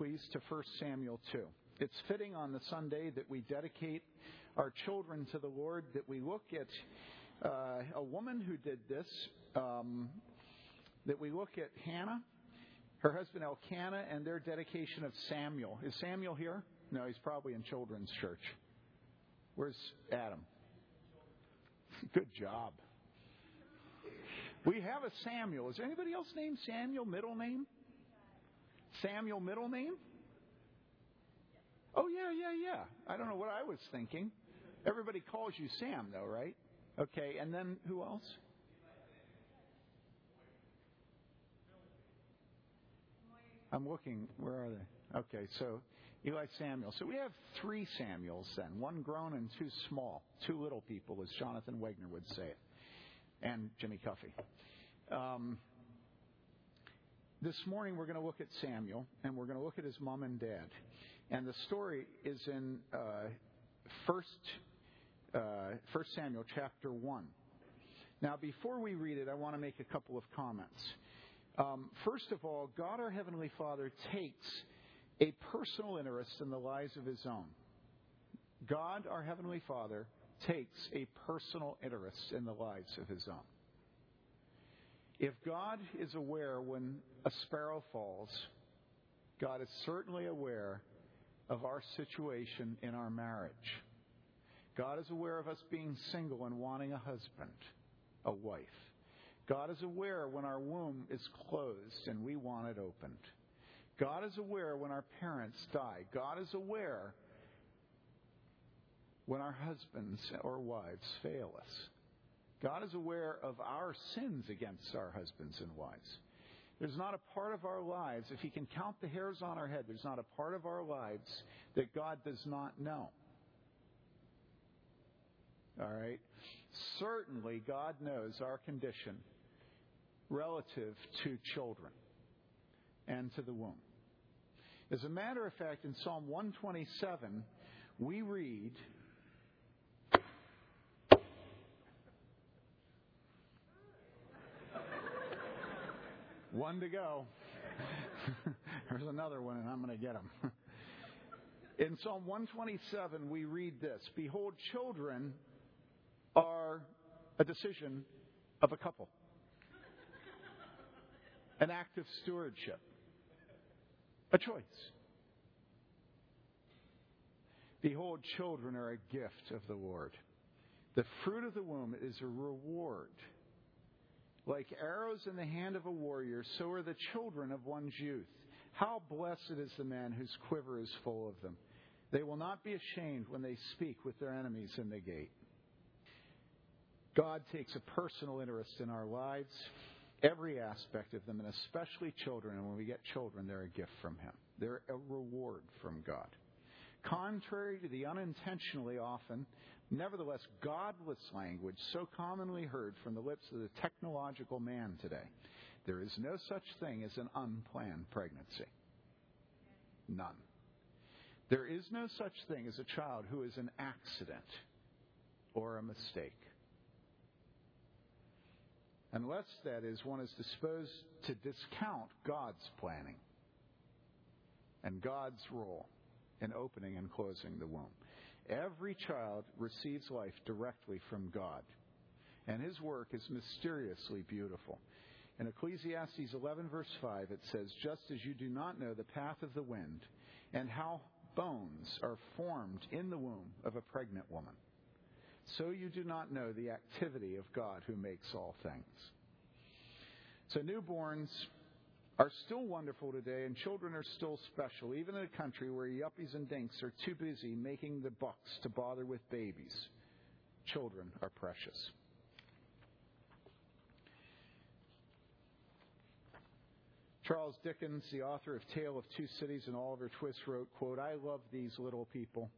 please, to 1 Samuel 2. It's fitting on the Sunday that we dedicate our children to the Lord, that we look at uh, a woman who did this, um, that we look at Hannah, her husband Elkanah, and their dedication of Samuel. Is Samuel here? No, he's probably in children's church. Where's Adam? Good job. We have a Samuel. Is there anybody else named Samuel, middle name? Samuel, middle name? Oh, yeah, yeah, yeah. I don't know what I was thinking. Everybody calls you Sam, though, right? Okay, and then who else? I'm looking. Where are they? Okay, so Eli Samuel. So we have three Samuels then one grown and two small. Two little people, as Jonathan Wegner would say it. And Jimmy Cuffy. Um, this morning we're going to look at Samuel, and we're going to look at his mom and dad. And the story is in uh, First, uh, First Samuel chapter 1. Now, before we read it, I want to make a couple of comments. Um, first of all, God our Heavenly Father takes a personal interest in the lives of His own. God our Heavenly Father takes a personal interest in the lives of His own. If God is aware when a sparrow falls, God is certainly aware of our situation in our marriage. God is aware of us being single and wanting a husband, a wife. God is aware when our womb is closed and we want it opened. God is aware when our parents die. God is aware when our husbands or wives fail us. God is aware of our sins against our husbands and wives. There's not a part of our lives, if He can count the hairs on our head, there's not a part of our lives that God does not know. All right? Certainly, God knows our condition relative to children and to the womb. As a matter of fact, in Psalm 127, we read One to go. There's another one, and I'm going to get them. In Psalm 127, we read this Behold, children are a decision of a couple, an act of stewardship, a choice. Behold, children are a gift of the Lord. The fruit of the womb is a reward like arrows in the hand of a warrior, so are the children of one's youth. How blessed is the man whose quiver is full of them. They will not be ashamed when they speak with their enemies in the gate. God takes a personal interest in our lives, every aspect of them, and especially children. And when we get children, they're a gift from Him, they're a reward from God. Contrary to the unintentionally often nevertheless godless language so commonly heard from the lips of the technological man today. There is no such thing as an unplanned pregnancy. None. There is no such thing as a child who is an accident or a mistake. Unless, that is, one is disposed to discount God's planning and God's role in opening and closing the womb. Every child receives life directly from God, and his work is mysteriously beautiful. In Ecclesiastes 11, verse 5, it says, Just as you do not know the path of the wind, and how bones are formed in the womb of a pregnant woman, so you do not know the activity of God who makes all things. So, newborns are still wonderful today, and children are still special, even in a country where yuppies and dinks are too busy making the bucks to bother with babies. Children are precious. Charles Dickens, the author of Tale of Two Cities and Oliver Twist, wrote, quote, I love these little people.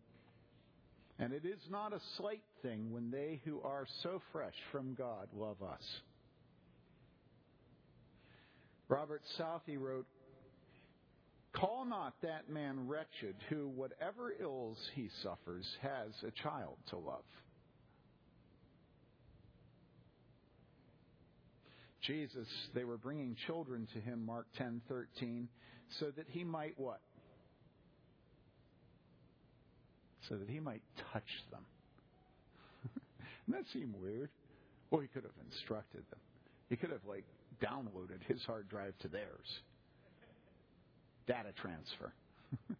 And it is not a slight thing when they who are so fresh from God love us. Robert Southey wrote, Call not that man wretched who, whatever ills he suffers, has a child to love. Jesus, they were bringing children to him, Mark 10:13, so that he might what? so that he might touch them. Doesn't that seem weird? Well, he could have instructed them. He could have, like, downloaded his hard drive to theirs. Data transfer.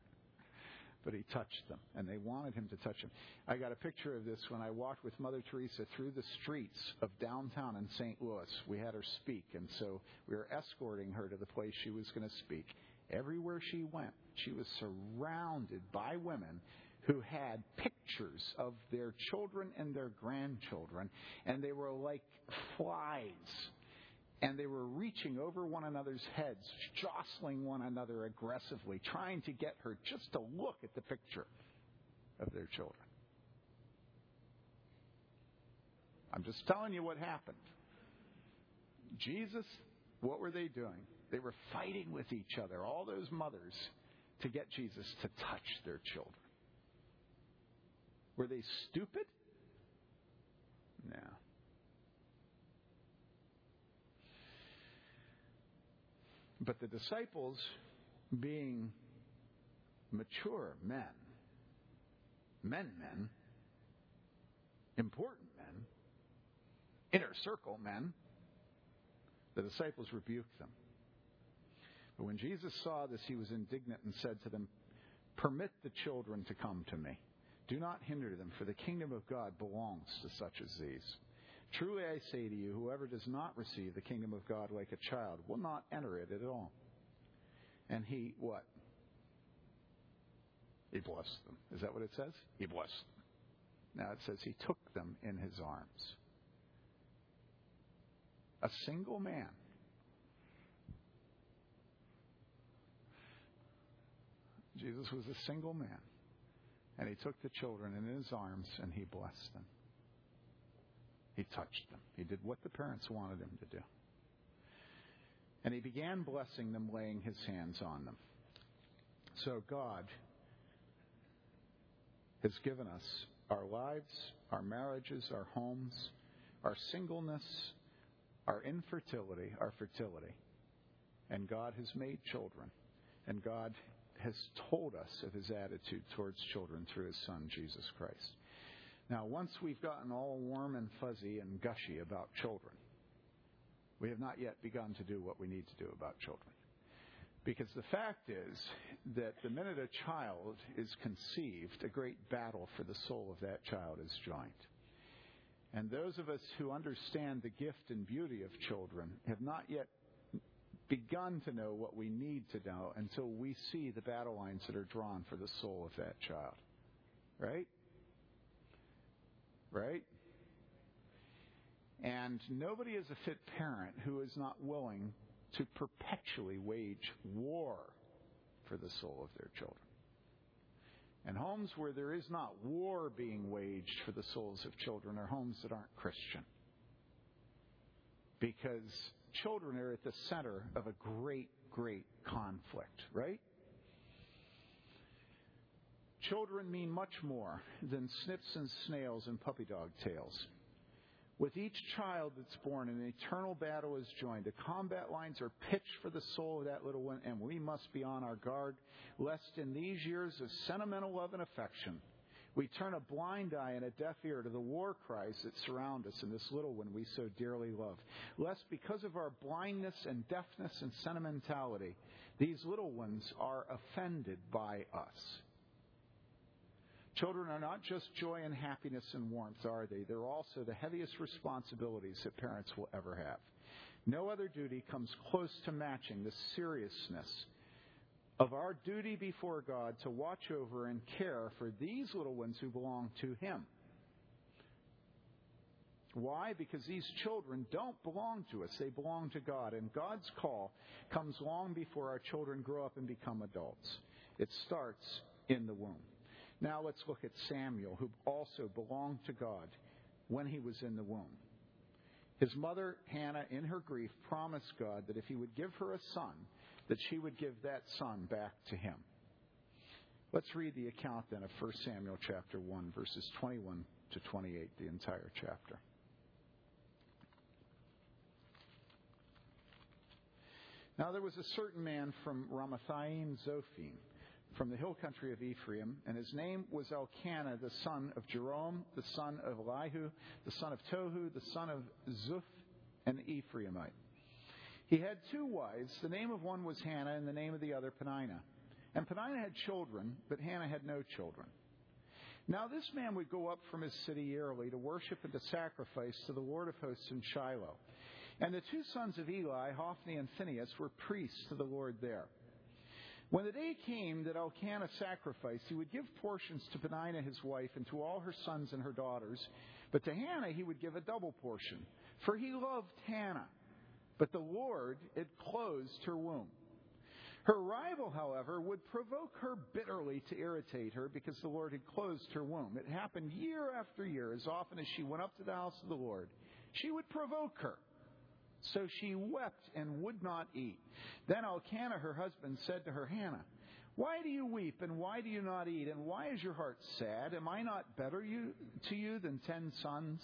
but he touched them, and they wanted him to touch them. I got a picture of this when I walked with Mother Teresa through the streets of downtown in St. Louis. We had her speak, and so we were escorting her to the place she was going to speak. Everywhere she went, she was surrounded by women who had pictures of their children and their grandchildren, and they were like flies. And they were reaching over one another's heads, jostling one another aggressively, trying to get her just to look at the picture of their children. I'm just telling you what happened. Jesus, what were they doing? They were fighting with each other, all those mothers, to get Jesus to touch their children. Were they stupid? No. But the disciples, being mature men, men, men, important men, inner circle men, the disciples rebuked them. But when Jesus saw this, he was indignant and said to them, Permit the children to come to me. Do not hinder them, for the kingdom of God belongs to such as these. Truly I say to you, whoever does not receive the kingdom of God like a child will not enter it at all. And he, what? He blessed them. Is that what it says? He blessed them. Now it says he took them in his arms. A single man. Jesus was a single man. And he took the children in his arms and he blessed them. He touched them. He did what the parents wanted him to do. And he began blessing them, laying his hands on them. So God has given us our lives, our marriages, our homes, our singleness, our infertility, our fertility. And God has made children. And God has told us of his attitude towards children through his son, Jesus Christ. Now, once we've gotten all warm and fuzzy and gushy about children, we have not yet begun to do what we need to do about children. Because the fact is that the minute a child is conceived, a great battle for the soul of that child is joined. And those of us who understand the gift and beauty of children have not yet begun to know what we need to know until we see the battle lines that are drawn for the soul of that child. Right? Right? And nobody is a fit parent who is not willing to perpetually wage war for the soul of their children. And homes where there is not war being waged for the souls of children are homes that aren't Christian. Because children are at the center of a great, great conflict, right? Children mean much more than snips and snails and puppy dog tails. With each child that's born, an eternal battle is joined. The combat lines are pitched for the soul of that little one, and we must be on our guard, lest in these years of sentimental love and affection, we turn a blind eye and a deaf ear to the war cries that surround us and this little one we so dearly love. Lest because of our blindness and deafness and sentimentality, these little ones are offended by us. Children are not just joy and happiness and warmth, are they? They're also the heaviest responsibilities that parents will ever have. No other duty comes close to matching the seriousness of our duty before God to watch over and care for these little ones who belong to Him. Why? Because these children don't belong to us. They belong to God. And God's call comes long before our children grow up and become adults. It starts in the womb. Now let's look at Samuel, who also belonged to God when he was in the womb. His mother, Hannah, in her grief, promised God that if he would give her a son, that she would give that son back to him. Let's read the account then of 1 Samuel chapter 1, verses 21 to 28, the entire chapter. Now there was a certain man from Ramathaim Zophim from the hill country of Ephraim, and his name was Elkanah, the son of Jeroham, the son of Elihu, the son of Tohu, the son of Zuph, an Ephraimite. He had two wives. The name of one was Hannah, and the name of the other Peninnah. And Peninnah had children, but Hannah had no children. Now this man would go up from his city yearly to worship and to sacrifice to the Lord of hosts in Shiloh. And the two sons of Eli, Hophni and Phinehas, were priests to the Lord there. When the day came that Elkanah sacrificed, he would give portions to Peninnah his wife and to all her sons and her daughters, but to Hannah he would give a double portion, for he loved Hannah. But the Lord had closed her womb. Her rival, however, would provoke her bitterly to irritate her because the Lord had closed her womb. It happened year after year, as often as she went up to the house of the Lord. She would provoke her. So she wept and would not eat. Then Elkanah, her husband, said to her, Hannah, why do you weep and why do you not eat? And why is your heart sad? Am I not better you, to you than ten sons?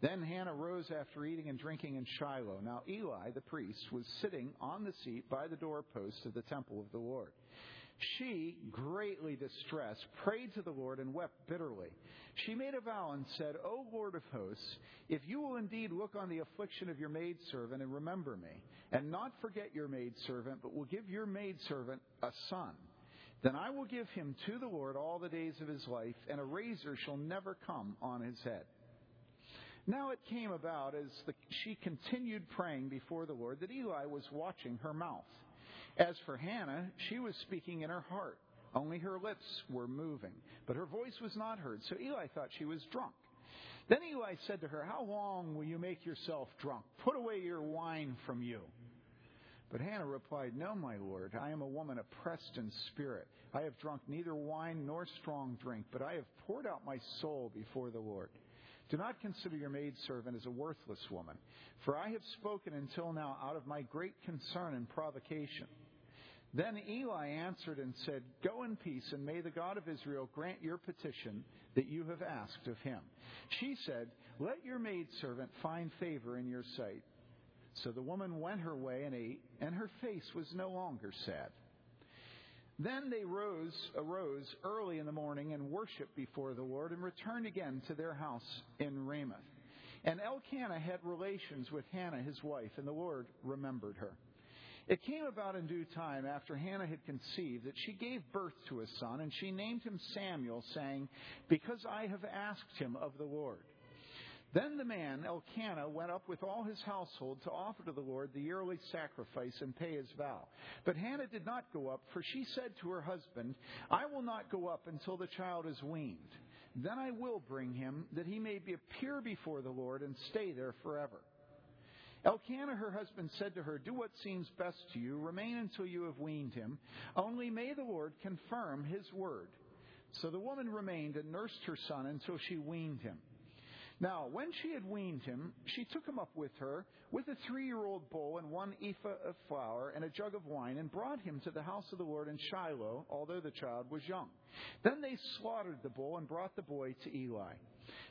Then Hannah rose after eating and drinking in Shiloh. Now Eli, the priest, was sitting on the seat by the doorpost of the temple of the Lord. She, greatly distressed, prayed to the Lord and wept bitterly. She made a vow and said, O Lord of hosts, if you will indeed look on the affliction of your maidservant and remember me, and not forget your maidservant, but will give your maidservant a son, then I will give him to the Lord all the days of his life, and a razor shall never come on his head. Now it came about as the, she continued praying before the Lord that Eli was watching her mouth. As for Hannah, she was speaking in her heart. Only her lips were moving, but her voice was not heard. So Eli thought she was drunk. Then Eli said to her, How long will you make yourself drunk? Put away your wine from you. But Hannah replied, No, my lord, I am a woman oppressed in spirit. I have drunk neither wine nor strong drink, but I have poured out my soul before the Lord. Do not consider your maidservant as a worthless woman, for I have spoken until now out of my great concern and provocation. Then Eli answered and said, Go in peace, and may the God of Israel grant your petition that you have asked of him. She said, Let your maidservant find favor in your sight. So the woman went her way and ate, and her face was no longer sad. Then they rose, arose early in the morning and worshiped before the Lord and returned again to their house in Ramoth. And Elkanah had relations with Hannah his wife, and the Lord remembered her. It came about in due time after Hannah had conceived that she gave birth to a son, and she named him Samuel, saying, Because I have asked him of the Lord. Then the man, Elkanah, went up with all his household to offer to the Lord the yearly sacrifice and pay his vow. But Hannah did not go up, for she said to her husband, I will not go up until the child is weaned. Then I will bring him, that he may appear before the Lord and stay there forever. Elkanah, her husband, said to her, Do what seems best to you. Remain until you have weaned him. Only may the Lord confirm his word. So the woman remained and nursed her son until she weaned him. Now, when she had weaned him, she took him up with her with a three year old bull and one ephah of flour and a jug of wine and brought him to the house of the Lord in Shiloh, although the child was young. Then they slaughtered the bull and brought the boy to Eli.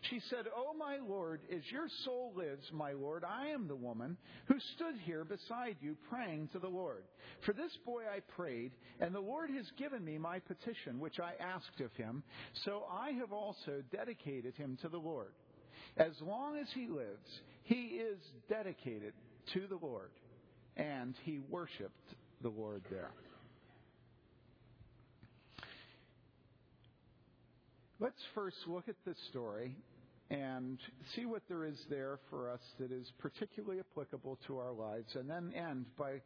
She said, O oh, my Lord, as your soul lives, my Lord, I am the woman who stood here beside you praying to the Lord. For this boy I prayed, and the Lord has given me my petition, which I asked of him. So I have also dedicated him to the Lord. As long as he lives, he is dedicated to the Lord, and he worshiped the Lord there. Let's first look at this story and see what there is there for us that is particularly applicable to our lives, and then end by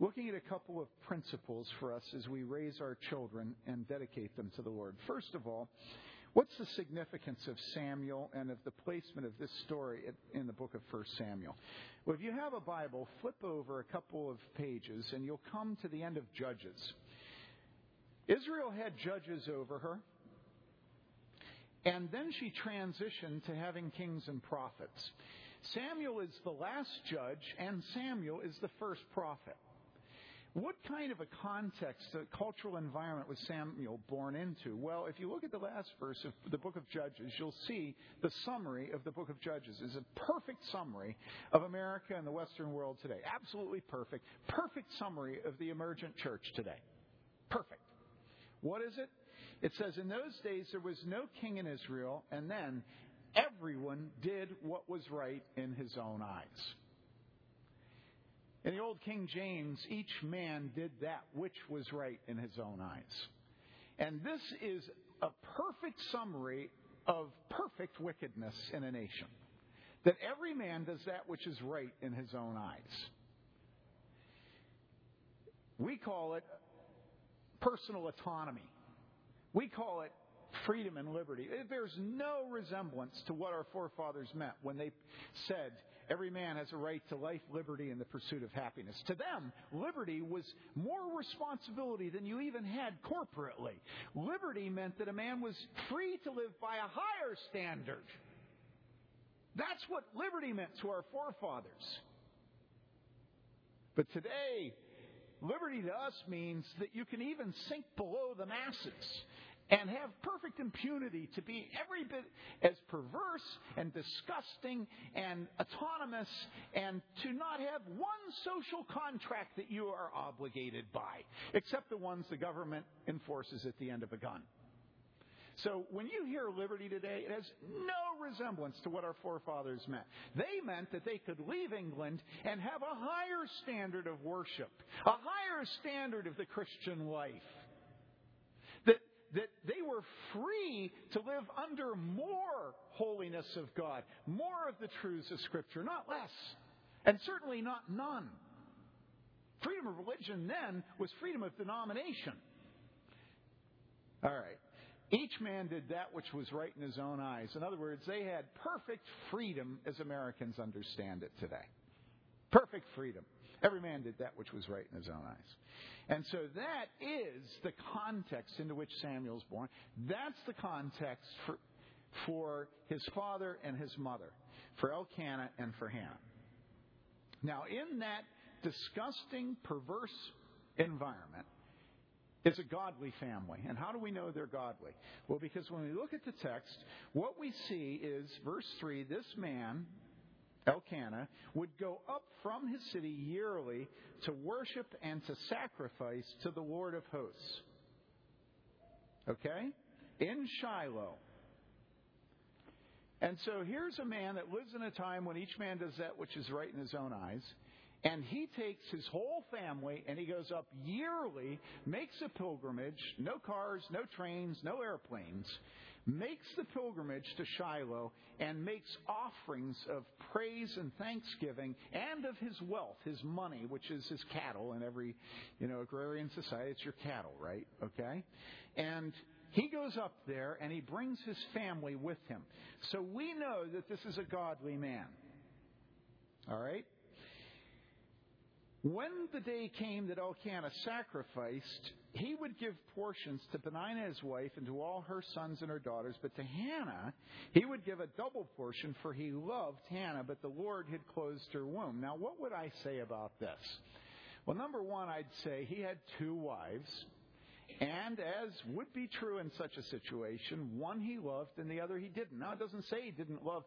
looking at a couple of principles for us as we raise our children and dedicate them to the Lord. First of all, What's the significance of Samuel and of the placement of this story in the book of 1 Samuel? Well, if you have a Bible, flip over a couple of pages and you'll come to the end of Judges. Israel had judges over her, and then she transitioned to having kings and prophets. Samuel is the last judge, and Samuel is the first prophet. What kind of a context, a cultural environment was Samuel born into? Well, if you look at the last verse of the book of Judges, you'll see the summary of the book of Judges is a perfect summary of America and the Western world today. Absolutely perfect. Perfect summary of the emergent church today. Perfect. What is it? It says, In those days there was no king in Israel, and then everyone did what was right in his own eyes. In the Old King James, each man did that which was right in his own eyes. And this is a perfect summary of perfect wickedness in a nation. That every man does that which is right in his own eyes. We call it personal autonomy. We call it freedom and liberty. Bears no resemblance to what our forefathers meant when they said every man has a right to life, liberty, and the pursuit of happiness. To them, liberty was more responsibility than you even had corporately. Liberty meant that a man was free to live by a higher standard. That's what liberty meant to our forefathers. But today, liberty to us means that you can even sink below the masses and have perfect impunity to be every bit as perverse and disgusting and autonomous and to not have one social contract that you are obligated by, except the ones the government enforces at the end of a gun. So when you hear liberty today, it has no resemblance to what our forefathers meant. They meant that they could leave England and have a higher standard of worship, a higher standard of the Christian life that they were free to live under more holiness of God, more of the truths of Scripture, not less, and certainly not none. Freedom of religion then was freedom of denomination. All right. Each man did that which was right in his own eyes. In other words, they had perfect freedom as Americans understand it today. Perfect freedom. Every man did that which was right in his own eyes. And so that is the context into which Samuel's born. That's the context for, for his father and his mother, for Elkanah and for Hannah. Now, in that disgusting, perverse environment, is a godly family. And how do we know they're godly? Well, because when we look at the text, what we see is, verse 3, this man, Elkanah, would go up from his city yearly to worship and to sacrifice to the Lord of hosts. Okay? In Shiloh. And so here's a man that lives in a time when each man does that which is right in his own eyes. And he takes his whole family and he goes up yearly, makes a pilgrimage, no cars, no trains, no airplanes, makes the pilgrimage to Shiloh and makes offerings of praise and thanksgiving and of his wealth, his money, which is his cattle in every, you know, agrarian society. It's your cattle, right? Okay? And he goes up there and he brings his family with him. So we know that this is a godly man. All right? When the day came that Elkanah sacrificed, he would give portions to Peninnah his wife and to all her sons and her daughters, but to Hannah he would give a double portion, for he loved Hannah, but the Lord had closed her womb. Now, what would I say about this? Well, number one, I'd say he had two wives, and as would be true in such a situation, one he loved and the other he didn't. Now, it doesn't say he didn't love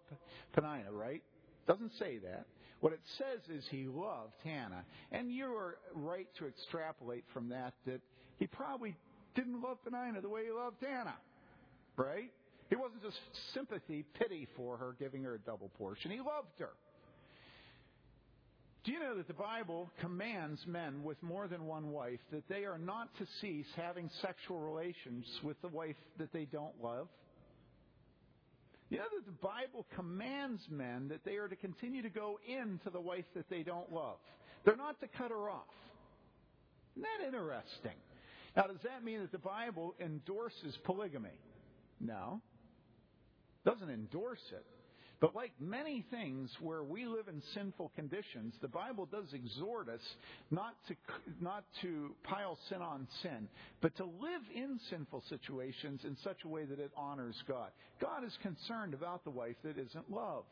Peninnah, right? It doesn't say that. What it says is he loved Hannah. And you are right to extrapolate from that that he probably didn't love Peninnah the way he loved Hannah. Right? He wasn't just sympathy, pity for her, giving her a double portion. He loved her. Do you know that the Bible commands men with more than one wife that they are not to cease having sexual relations with the wife that they don't love? You know that the Bible commands men that they are to continue to go into the wife that they don't love. They're not to cut her off. Isn't that interesting? Now, does that mean that the Bible endorses polygamy? No. It doesn't endorse it. But like many things where we live in sinful conditions, the Bible does exhort us not to, not to pile sin on sin, but to live in sinful situations in such a way that it honors God. God is concerned about the wife that isn't loved.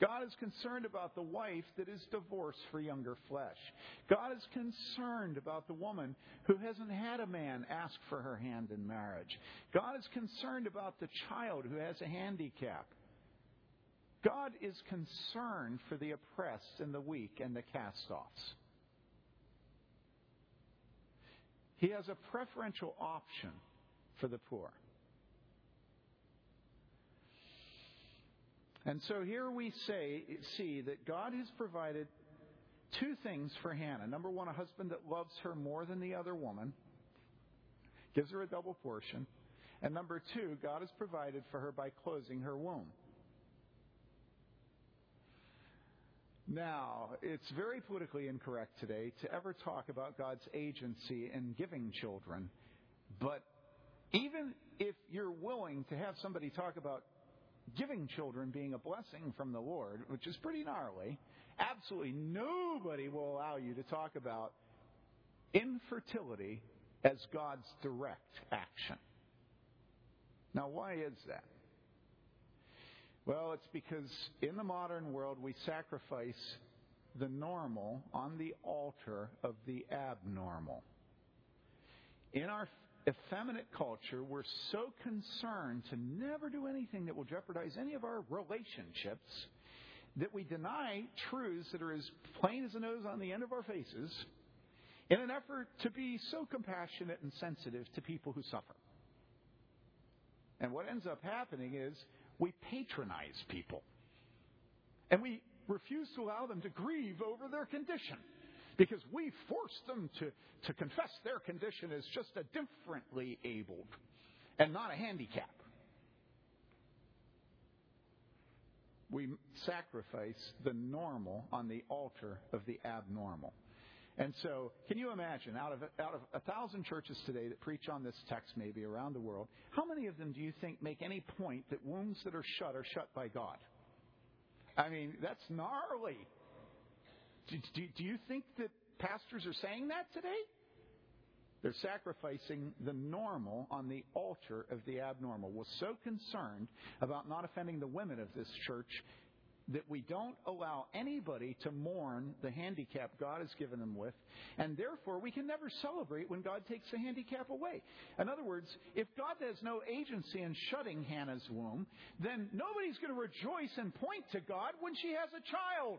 God is concerned about the wife that is divorced for younger flesh. God is concerned about the woman who hasn't had a man ask for her hand in marriage. God is concerned about the child who has a handicap. God is concerned for the oppressed and the weak and the cast offs. He has a preferential option for the poor. And so here we say, see that God has provided two things for Hannah. Number one, a husband that loves her more than the other woman, gives her a double portion. And number two, God has provided for her by closing her womb. Now, it's very politically incorrect today to ever talk about God's agency in giving children. But even if you're willing to have somebody talk about giving children being a blessing from the Lord, which is pretty gnarly, absolutely nobody will allow you to talk about infertility as God's direct action. Now, why is that? Well, it's because in the modern world we sacrifice the normal on the altar of the abnormal. In our effeminate culture, we're so concerned to never do anything that will jeopardize any of our relationships that we deny truths that are as plain as the nose on the end of our faces in an effort to be so compassionate and sensitive to people who suffer. And what ends up happening is we patronize people. And we refuse to allow them to grieve over their condition because we force them to, to confess their condition as just a differently abled and not a handicap. We sacrifice the normal on the altar of the abnormal. And so, can you imagine, out of, out of a thousand churches today that preach on this text, maybe around the world, how many of them do you think make any point that wombs that are shut are shut by God? I mean, that's gnarly. Do, do, do you think that pastors are saying that today? They're sacrificing the normal on the altar of the abnormal. We're so concerned about not offending the women of this church that we don't allow anybody to mourn the handicap God has given them with, and therefore we can never celebrate when God takes the handicap away. In other words, if God has no agency in shutting Hannah's womb, then nobody's going to rejoice and point to God when she has a child.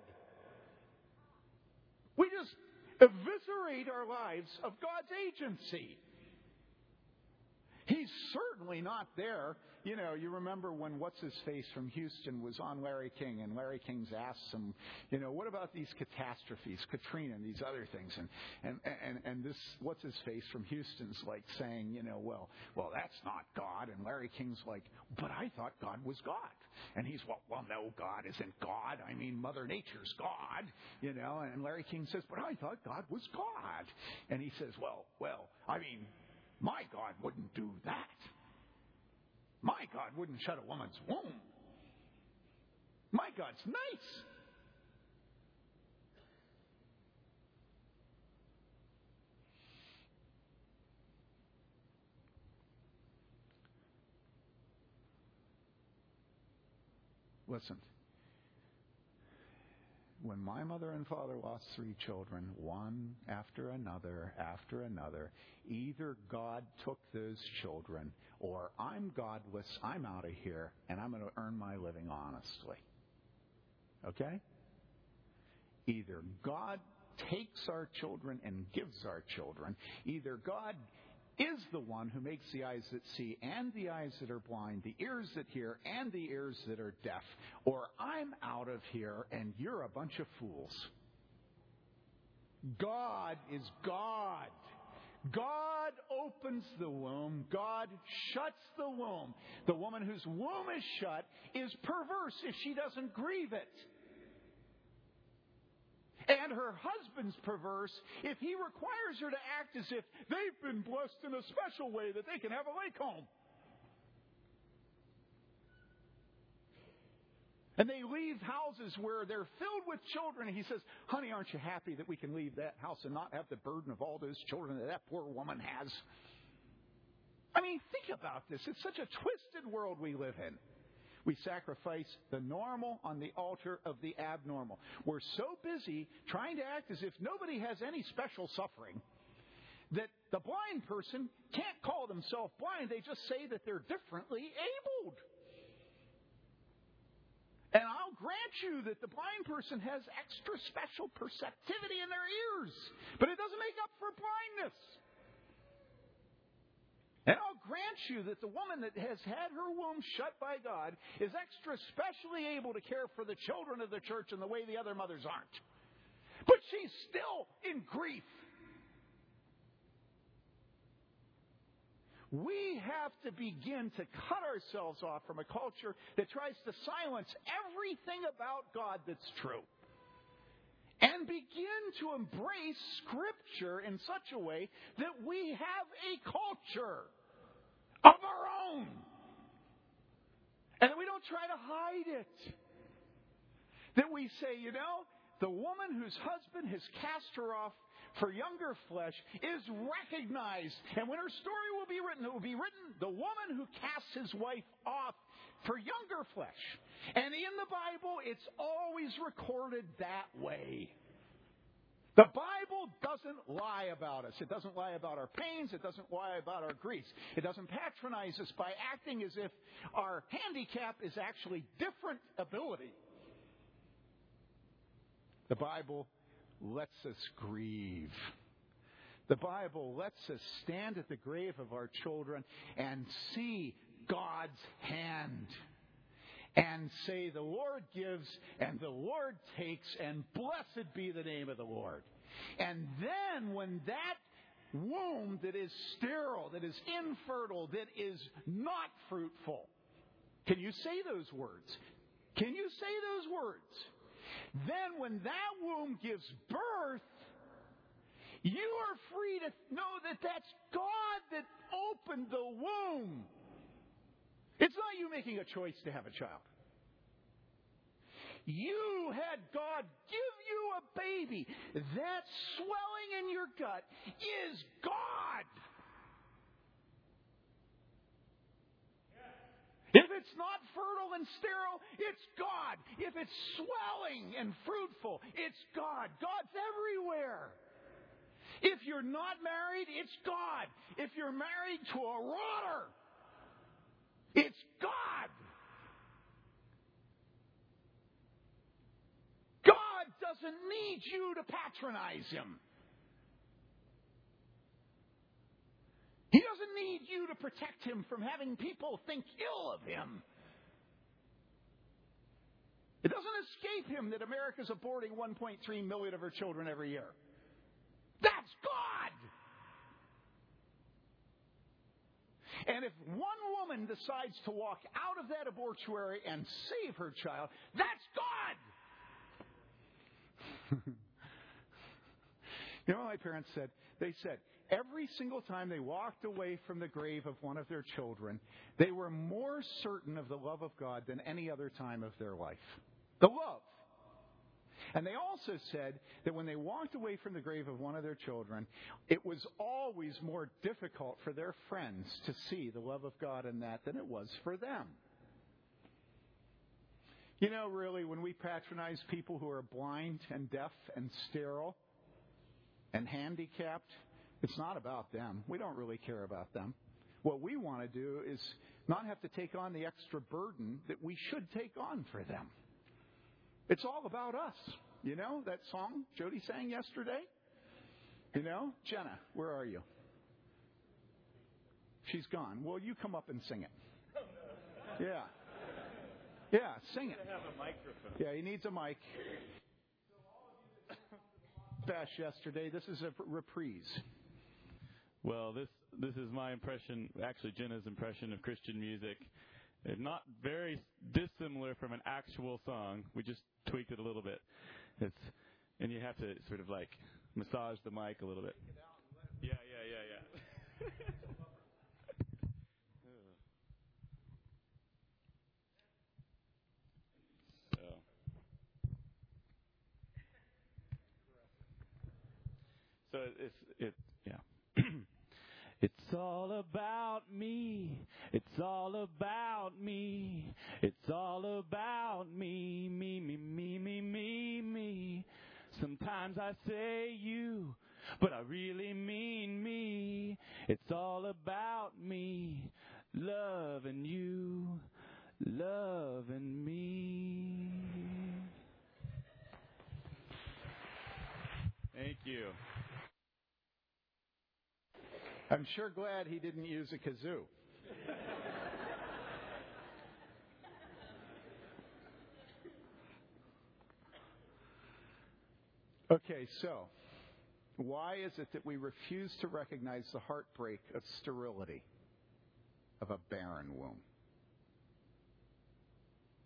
We just eviscerate our lives of God's agency. He's certainly not there. You know, you remember when what's his face from Houston was on Larry King, and Larry King's asked him, you know, what about these catastrophes, Katrina and these other things, and and and and this what's his face from Houston's like saying, you know, well, well, that's not God, and Larry King's like, but I thought God was God, and he's well, well, no, God isn't God. I mean, Mother Nature's God, you know, and Larry King says, but I thought God was God, and he says, well, well, I mean, my God wouldn't do that. My God wouldn't shut a woman's womb. My God's nice. Listen, when my mother and father lost three children, one after another after another, either God took those children or I'm godless, I'm out of here, and I'm going to earn my living honestly. Okay? Either God takes our children and gives our children, either God is the one who makes the eyes that see and the eyes that are blind, the ears that hear and the ears that are deaf, or I'm out of here and you're a bunch of fools. God is God. God opens the womb. God shuts the womb. The woman whose womb is shut is perverse if she doesn't grieve it. And her husband's perverse if he requires her to act as if they've been blessed in a special way that they can have a lake home. And they leave houses where they're filled with children. And he says, Honey, aren't you happy that we can leave that house and not have the burden of all those children that that poor woman has? I mean, think about this. It's such a twisted world we live in. We sacrifice the normal on the altar of the abnormal. We're so busy trying to act as if nobody has any special suffering that the blind person can't call themselves blind. They just say that they're differently abled. And I'll grant you that the blind person has extra special perceptivity in their ears, but it doesn't make up for blindness. And I'll grant you that the woman that has had her womb shut by God is extra specially able to care for the children of the church in the way the other mothers aren't. But she's still in grief. We have to begin to cut ourselves off from a culture that tries to silence everything about God that's true. And begin to embrace Scripture in such a way that we have a culture of our own. And we don't try to hide it. That we say, you know, the woman whose husband has cast her off for younger flesh is recognized. And when her story will be written, it will be written the woman who casts his wife off for younger flesh. And in the Bible, it's always recorded that way. The Bible doesn't lie about us. It doesn't lie about our pains. It doesn't lie about our griefs. It doesn't patronize us by acting as if our handicap is actually different ability. The Bible lets us grieve. The Bible lets us stand at the grave of our children and see God's hand and say, The Lord gives and the Lord takes, and blessed be the name of the Lord. And then when that womb that is sterile, that is infertile, that is not fruitful, can you say those words? Can you say those words? Then, when that womb gives birth, you are free to know that that's God that opened the womb. It's not you making a choice to have a child. You had God give you a baby. That swelling in your gut is God. If it's not fertile and sterile, it's God. If it's swelling and fruitful, it's God. God's everywhere. If you're not married, it's God. If you're married to a rotter, it's God. God doesn't need you to patronize him. He doesn't need you to protect him from having people think ill of him. It doesn't escape him that America's aborting 1.3 million of her children every year. That's God! And if one woman decides to walk out of that abortuary and save her child, that's God! you know what my parents said? They said, every single time they walked away from the grave of one of their children, they were more certain of the love of God than any other time of their life. The love. And they also said that when they walked away from the grave of one of their children, it was always more difficult for their friends to see the love of God in that than it was for them. You know, really, when we patronize people who are blind and deaf and sterile and handicapped, it's not about them. We don't really care about them. What we want to do is not have to take on the extra burden that we should take on for them. It's all about us. You know that song Jody sang yesterday? You know? Jenna, where are you? She's gone. Well, you come up and sing it. Yeah. Yeah, sing it. Yeah, he needs a mic. Bash yesterday. This is a reprise. Well, this this is my impression, actually Jenna's impression of Christian music. It's not very dissimilar from an actual song. We just tweaked it a little bit. It's and you have to sort of like massage the mic a little bit. Yeah, yeah, yeah, yeah. so, so it's it yeah. It's all about me. It's all about me. It's all about me. Me, me, me, me, me, me. Sometimes I say you, but I really mean me. It's all about me. Loving you. Loving me. Thank you. I'm sure glad he didn't use a kazoo. Okay, so why is it that we refuse to recognize the heartbreak of sterility, of a barren womb?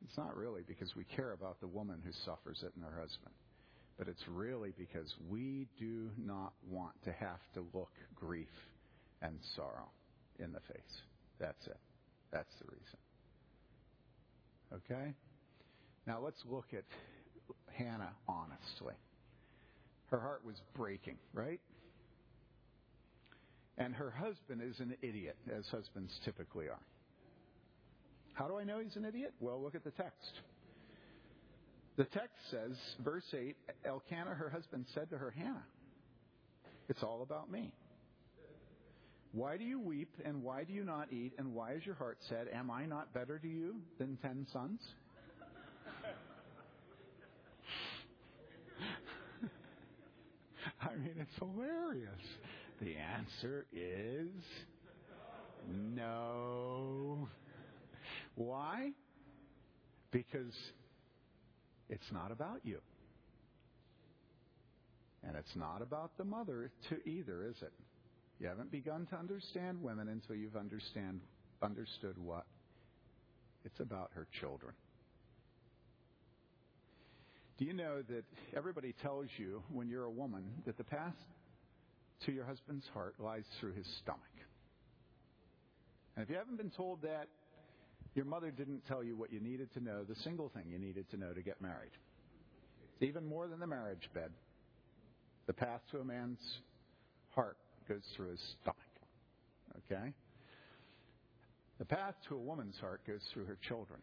It's not really because we care about the woman who suffers it and her husband, but it's really because we do not want to have to look grief and sorrow in the face. That's it. That's the reason. Okay? Now let's look at Hannah honestly. Her heart was breaking, right? And her husband is an idiot, as husbands typically are. How do I know he's an idiot? Well, look at the text. The text says, verse 8 Elkanah, her husband, said to her, Hannah, it's all about me. Why do you weep and why do you not eat and why is your heart sad? Am I not better to you than ten sons? I mean, it's hilarious. The answer is no. Why? Because it's not about you. And it's not about the mother to either, is it? You haven't begun to understand women until you've understand understood what? It's about her children. Do you know that everybody tells you when you're a woman that the path to your husband's heart lies through his stomach? And if you haven't been told that, your mother didn't tell you what you needed to know, the single thing you needed to know to get married. It's even more than the marriage bed. The path to a man's heart goes through his stomach. Okay? The path to a woman's heart goes through her children.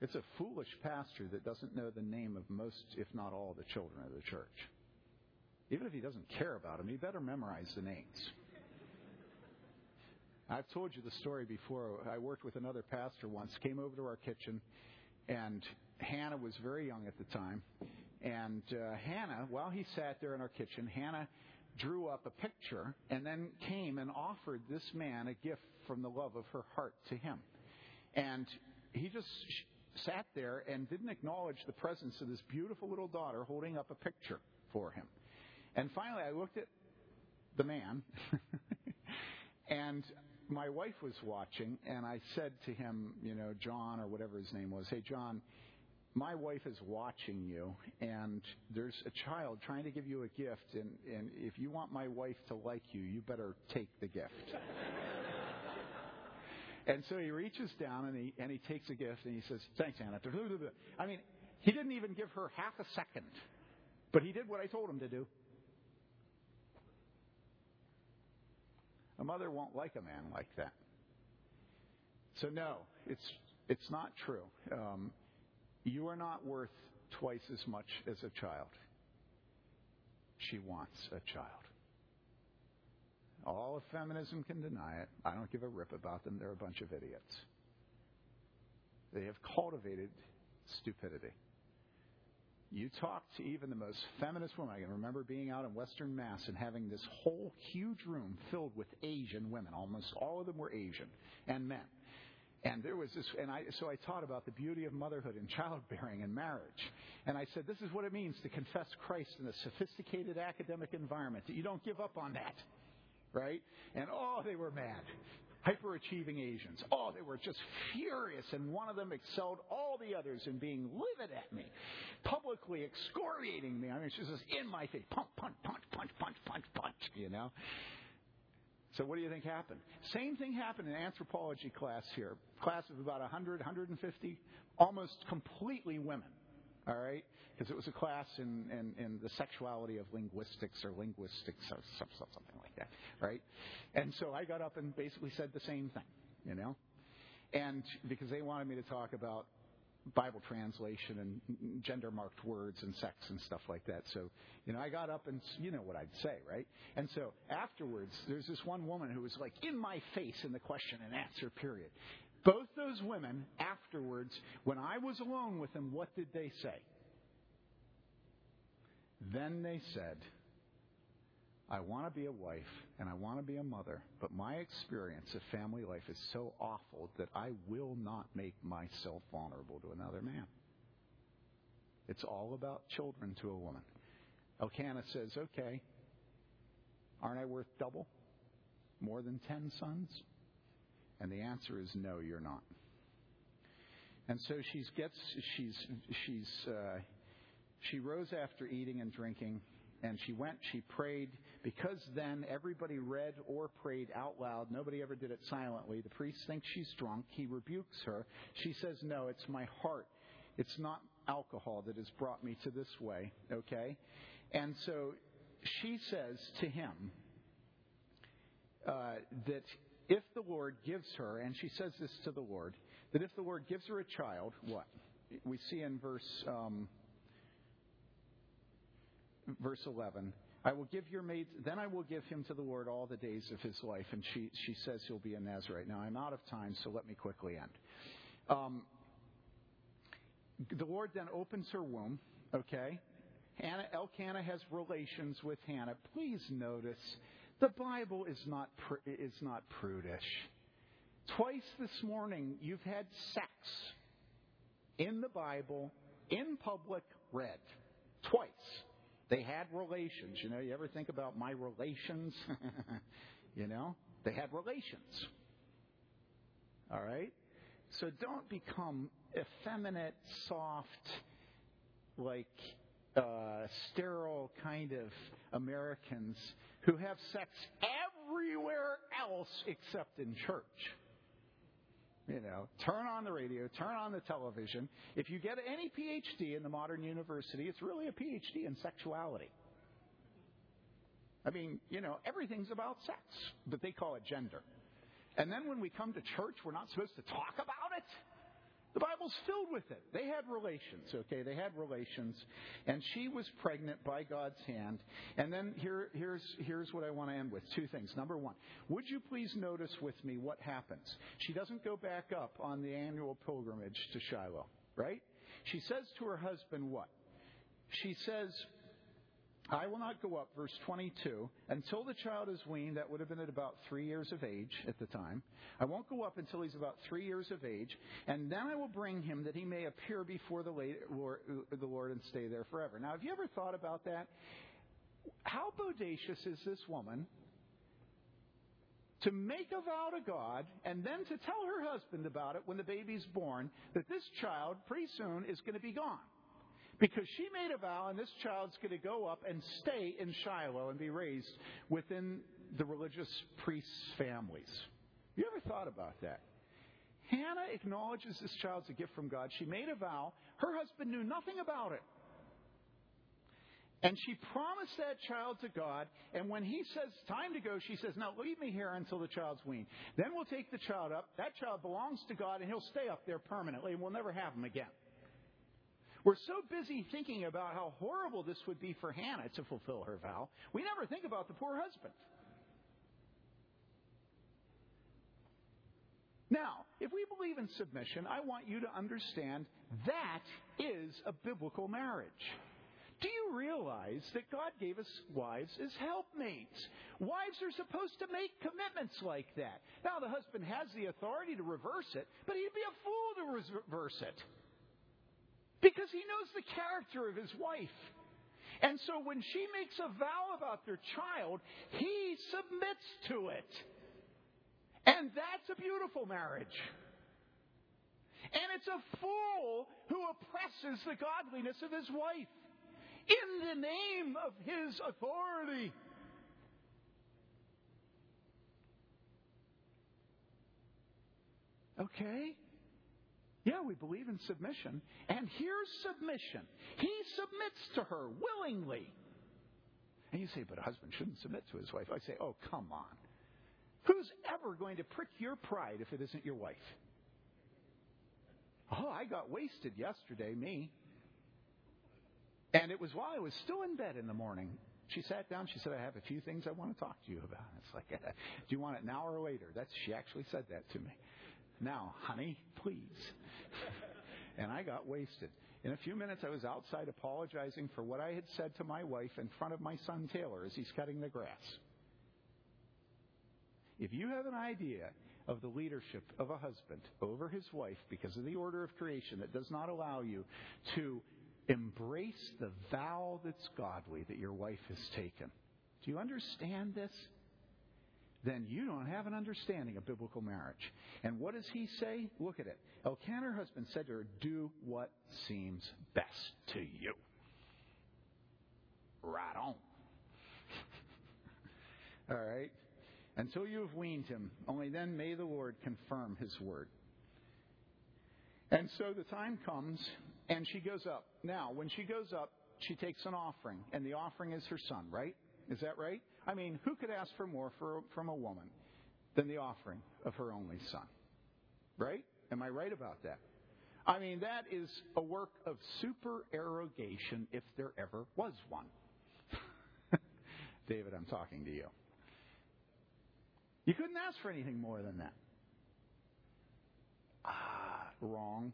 It's a foolish pastor that doesn't know the name of most, if not all, the children of the church. Even if he doesn't care about them, he better memorize the names. I've told you the story before. I worked with another pastor once, came over to our kitchen, and Hannah was very young at the time. And uh, Hannah, while he sat there in our kitchen, Hannah drew up a picture and then came and offered this man a gift from the love of her heart to him. And he just sat there and didn't acknowledge the presence of this beautiful little daughter holding up a picture for him. And finally, I looked at the man, and my wife was watching, and I said to him, you know, John or whatever his name was, hey, John, my wife is watching you, and there's a child trying to give you a gift, and, and if you want my wife to like you, you better take the gift. and so he reaches down and he and he takes a gift and he says, "Thanks, Anna." I mean, he didn't even give her half a second, but he did what I told him to do. A mother won't like a man like that. So no, it's it's not true. Um, you are not worth twice as much as a child. She wants a child. All of feminism can deny it. I don't give a rip about them. They're a bunch of idiots. They have cultivated stupidity. You talk to even the most feminist woman. I can remember being out in Western Mass and having this whole huge room filled with Asian women. Almost all of them were Asian and men. And there was this, and I, so I taught about the beauty of motherhood and childbearing and marriage. And I said, this is what it means to confess Christ in a sophisticated academic environment, that you don't give up on that. Right? And oh, they were mad. Hyperachieving Asians. Oh, they were just furious, and one of them excelled all the others in being livid at me, publicly excoriating me. I mean, she was in my face, punch, punch, punch, punch, punch, punch, punch, you know. So what do you think happened? Same thing happened in anthropology class here. Class of about 100, 150, almost completely women. All right? Because it was a class in, in, in, the sexuality of linguistics or linguistics or something like that. Right? And so I got up and basically said the same thing, you know? And because they wanted me to talk about Bible translation and gender marked words and sex and stuff like that. So, you know, I got up and you know what I'd say, right? And so afterwards, there's this one woman who was like in my face in the question and answer period. Both those women afterwards, when I was alone with them, what did they say? Then they said, I want to be a wife and I want to be a mother, but my experience of family life is so awful that I will not make myself vulnerable to another man. It's all about children to a woman. Elkanah says, Okay, aren't I worth double? More than ten sons? And the answer is no, you're not. And so she gets she's she's uh, she rose after eating and drinking, and she went. She prayed because then everybody read or prayed out loud. Nobody ever did it silently. The priest thinks she's drunk. He rebukes her. She says, "No, it's my heart. It's not alcohol that has brought me to this way." Okay, and so she says to him uh, that if the Lord gives her, and she says this to the Lord, that if the Lord gives her a child, what? We see in verse um, verse 11. I will give your maid, then I will give him to the Lord all the days of his life. And she, she says he'll be a Nazarite. Now, I'm out of time, so let me quickly end. Um, the Lord then opens her womb, okay? Hannah, Elkanah has relations with Hannah. Please notice the Bible is not, is not prudish. Twice this morning, you've had sex in the Bible, in public, read. Twice. They had relations. You know, you ever think about my relations? you know, they had relations. All right? So don't become effeminate, soft, like uh, sterile kind of Americans who have sex everywhere else except in church. You know, turn on the radio, turn on the television. If you get any PhD in the modern university, it's really a PhD in sexuality. I mean, you know, everything's about sex, but they call it gender. And then when we come to church, we're not supposed to talk about it. The Bible's filled with it. They had relations, okay? They had relations. And she was pregnant by God's hand. And then here, here's, here's what I want to end with two things. Number one, would you please notice with me what happens? She doesn't go back up on the annual pilgrimage to Shiloh, right? She says to her husband what? She says, I will not go up, verse 22, until the child is weaned. That would have been at about three years of age at the time. I won't go up until he's about three years of age, and then I will bring him that he may appear before the Lord and stay there forever. Now, have you ever thought about that? How bodacious is this woman to make a vow to God and then to tell her husband about it when the baby's born that this child pretty soon is going to be gone? Because she made a vow, and this child's going to go up and stay in Shiloh and be raised within the religious priests' families. You ever thought about that? Hannah acknowledges this child's a gift from God. She made a vow. Her husband knew nothing about it. And she promised that child to God. And when he says, time to go, she says, now leave me here until the child's weaned. Then we'll take the child up. That child belongs to God, and he'll stay up there permanently, and we'll never have him again. We're so busy thinking about how horrible this would be for Hannah to fulfill her vow, we never think about the poor husband. Now, if we believe in submission, I want you to understand that is a biblical marriage. Do you realize that God gave us wives as helpmates? Wives are supposed to make commitments like that. Now, the husband has the authority to reverse it, but he'd be a fool to reverse it. Because he knows the character of his wife. And so when she makes a vow about their child, he submits to it. And that's a beautiful marriage. And it's a fool who oppresses the godliness of his wife in the name of his authority. Okay? Yeah, we believe in submission. And here's submission. He submits to her willingly. And you say, but a husband shouldn't submit to his wife. I say, oh, come on. Who's ever going to prick your pride if it isn't your wife? Oh, I got wasted yesterday, me. And it was while I was still in bed in the morning. She sat down. She said, I have a few things I want to talk to you about. It's like, do you want it now or later? That's, she actually said that to me. Now, honey, please. and I got wasted. In a few minutes, I was outside apologizing for what I had said to my wife in front of my son Taylor as he's cutting the grass. If you have an idea of the leadership of a husband over his wife because of the order of creation that does not allow you to embrace the vow that's godly that your wife has taken, do you understand this? Then you don't have an understanding of biblical marriage. And what does he say? Look at it. Elkanah, her husband, said to her, Do what seems best to you. Right on. All right? Until you have weaned him, only then may the Lord confirm his word. And so the time comes, and she goes up. Now, when she goes up, she takes an offering, and the offering is her son, right? Is that right? I mean, who could ask for more for, from a woman than the offering of her only son? Right? Am I right about that? I mean, that is a work of supererogation if there ever was one. David, I'm talking to you. You couldn't ask for anything more than that. Ah, wrong.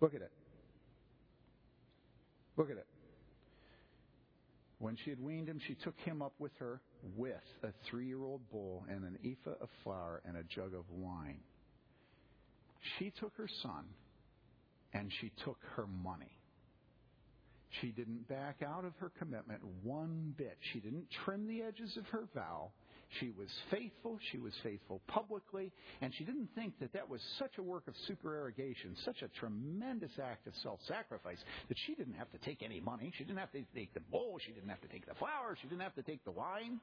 Look at it. Look at it. When she had weaned him, she took him up with her with a three year old bull and an ephah of flour and a jug of wine. She took her son and she took her money. She didn't back out of her commitment one bit. She didn't trim the edges of her vow. She was faithful. She was faithful publicly. And she didn't think that that was such a work of supererogation, such a tremendous act of self sacrifice, that she didn't have to take any money. She didn't have to take the bowl. She didn't have to take the flour. She didn't have to take the wine.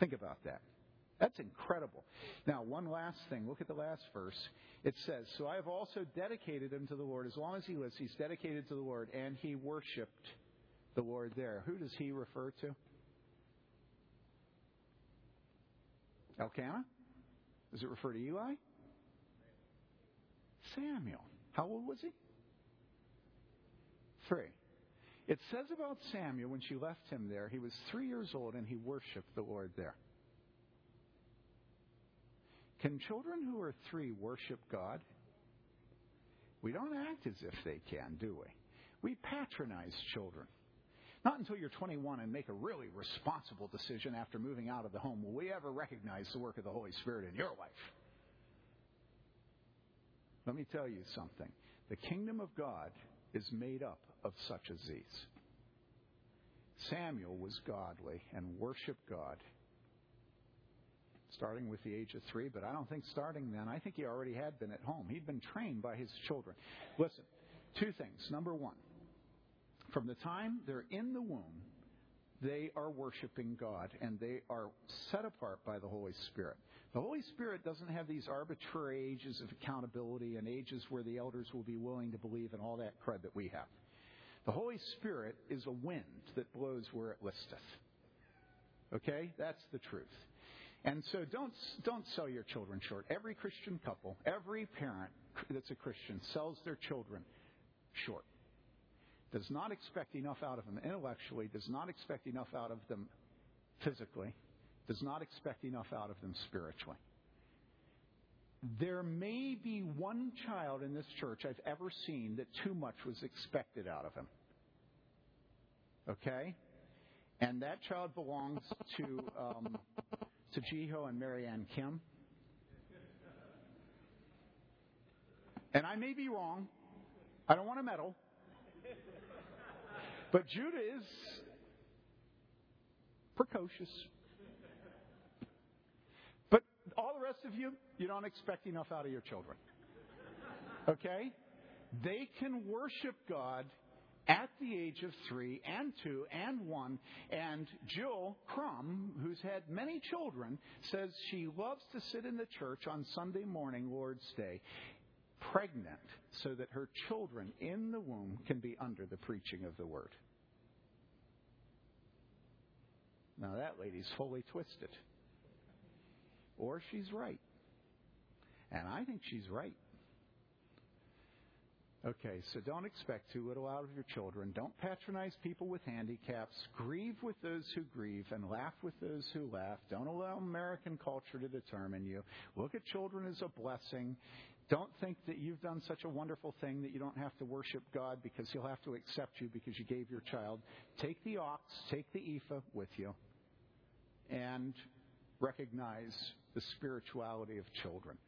Think about that. That's incredible. Now, one last thing. Look at the last verse. It says, So I have also dedicated him to the Lord. As long as he lives, he's dedicated to the Lord, and he worshiped the Lord there. Who does he refer to? Elkanah? Does it refer to Eli? Samuel. How old was he? Three. It says about Samuel when she left him there, he was three years old and he worshiped the Lord there. Can children who are three worship God? We don't act as if they can, do we? We patronize children. Not until you're 21 and make a really responsible decision after moving out of the home will we ever recognize the work of the Holy Spirit in your life. Let me tell you something. The kingdom of God is made up of such as these. Samuel was godly and worshiped God starting with the age of three, but I don't think starting then. I think he already had been at home. He'd been trained by his children. Listen, two things. Number one, from the time they're in the womb, they are worshiping God and they are set apart by the Holy Spirit. The Holy Spirit doesn't have these arbitrary ages of accountability and ages where the elders will be willing to believe and all that crud that we have. The Holy Spirit is a wind that blows where it listeth. Okay? That's the truth. And so don't, don't sell your children short. Every Christian couple, every parent that's a Christian sells their children short does not expect enough out of them intellectually, does not expect enough out of them physically, does not expect enough out of them spiritually. There may be one child in this church I've ever seen that too much was expected out of him. Okay? And that child belongs to um, to Jiho and Marianne Kim. And I may be wrong. I don't want to meddle. But Judah is precocious. But all the rest of you, you don't expect enough out of your children. Okay? They can worship God at the age of three and two and one. And Jill Crum, who's had many children, says she loves to sit in the church on Sunday morning, Lord's Day, pregnant so that her children in the womb can be under the preaching of the word. Now, that lady's fully twisted. Or she's right. And I think she's right. Okay, so don't expect too little out of your children. Don't patronize people with handicaps. Grieve with those who grieve and laugh with those who laugh. Don't allow American culture to determine you. Look at children as a blessing. Don't think that you've done such a wonderful thing that you don't have to worship God because He'll have to accept you because you gave your child. Take the ox, take the ephah with you, and recognize the spirituality of children.